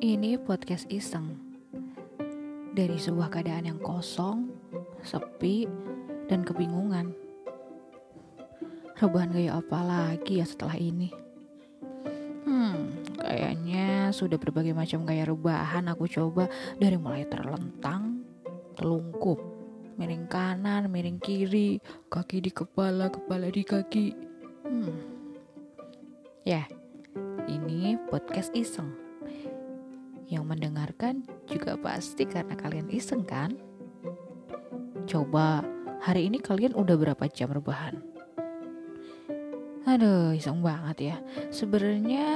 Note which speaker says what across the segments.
Speaker 1: Ini podcast iseng. Dari sebuah keadaan yang kosong, sepi, dan kebingungan. Rebahan gaya apa lagi ya setelah ini? Hmm, kayaknya sudah berbagai macam gaya rebahan aku coba. Dari mulai terlentang, telungkup, miring kanan, miring kiri, kaki di kepala, kepala di kaki. Hmm, ya, ini podcast iseng yang mendengarkan juga pasti karena kalian iseng kan? Coba hari ini kalian udah berapa jam rebahan? Aduh, iseng banget ya. Sebenarnya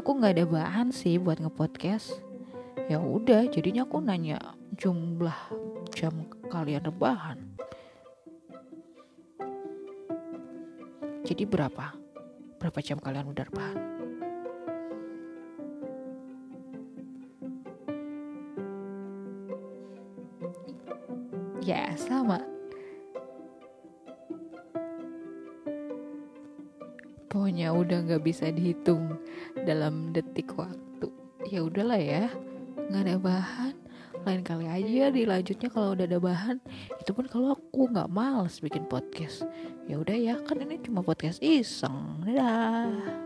Speaker 1: aku nggak ada bahan sih buat ngepodcast. Ya udah, jadinya aku nanya jumlah jam kalian rebahan. Jadi berapa? Berapa jam kalian udah rebahan? Ya, sama. Pokoknya udah nggak bisa dihitung dalam detik waktu. Ya udahlah ya, nggak ada bahan. Lain kali aja dilanjutnya kalau udah ada bahan. Itu pun kalau aku nggak males bikin podcast. Ya udah ya, kan ini cuma podcast iseng. Dadah.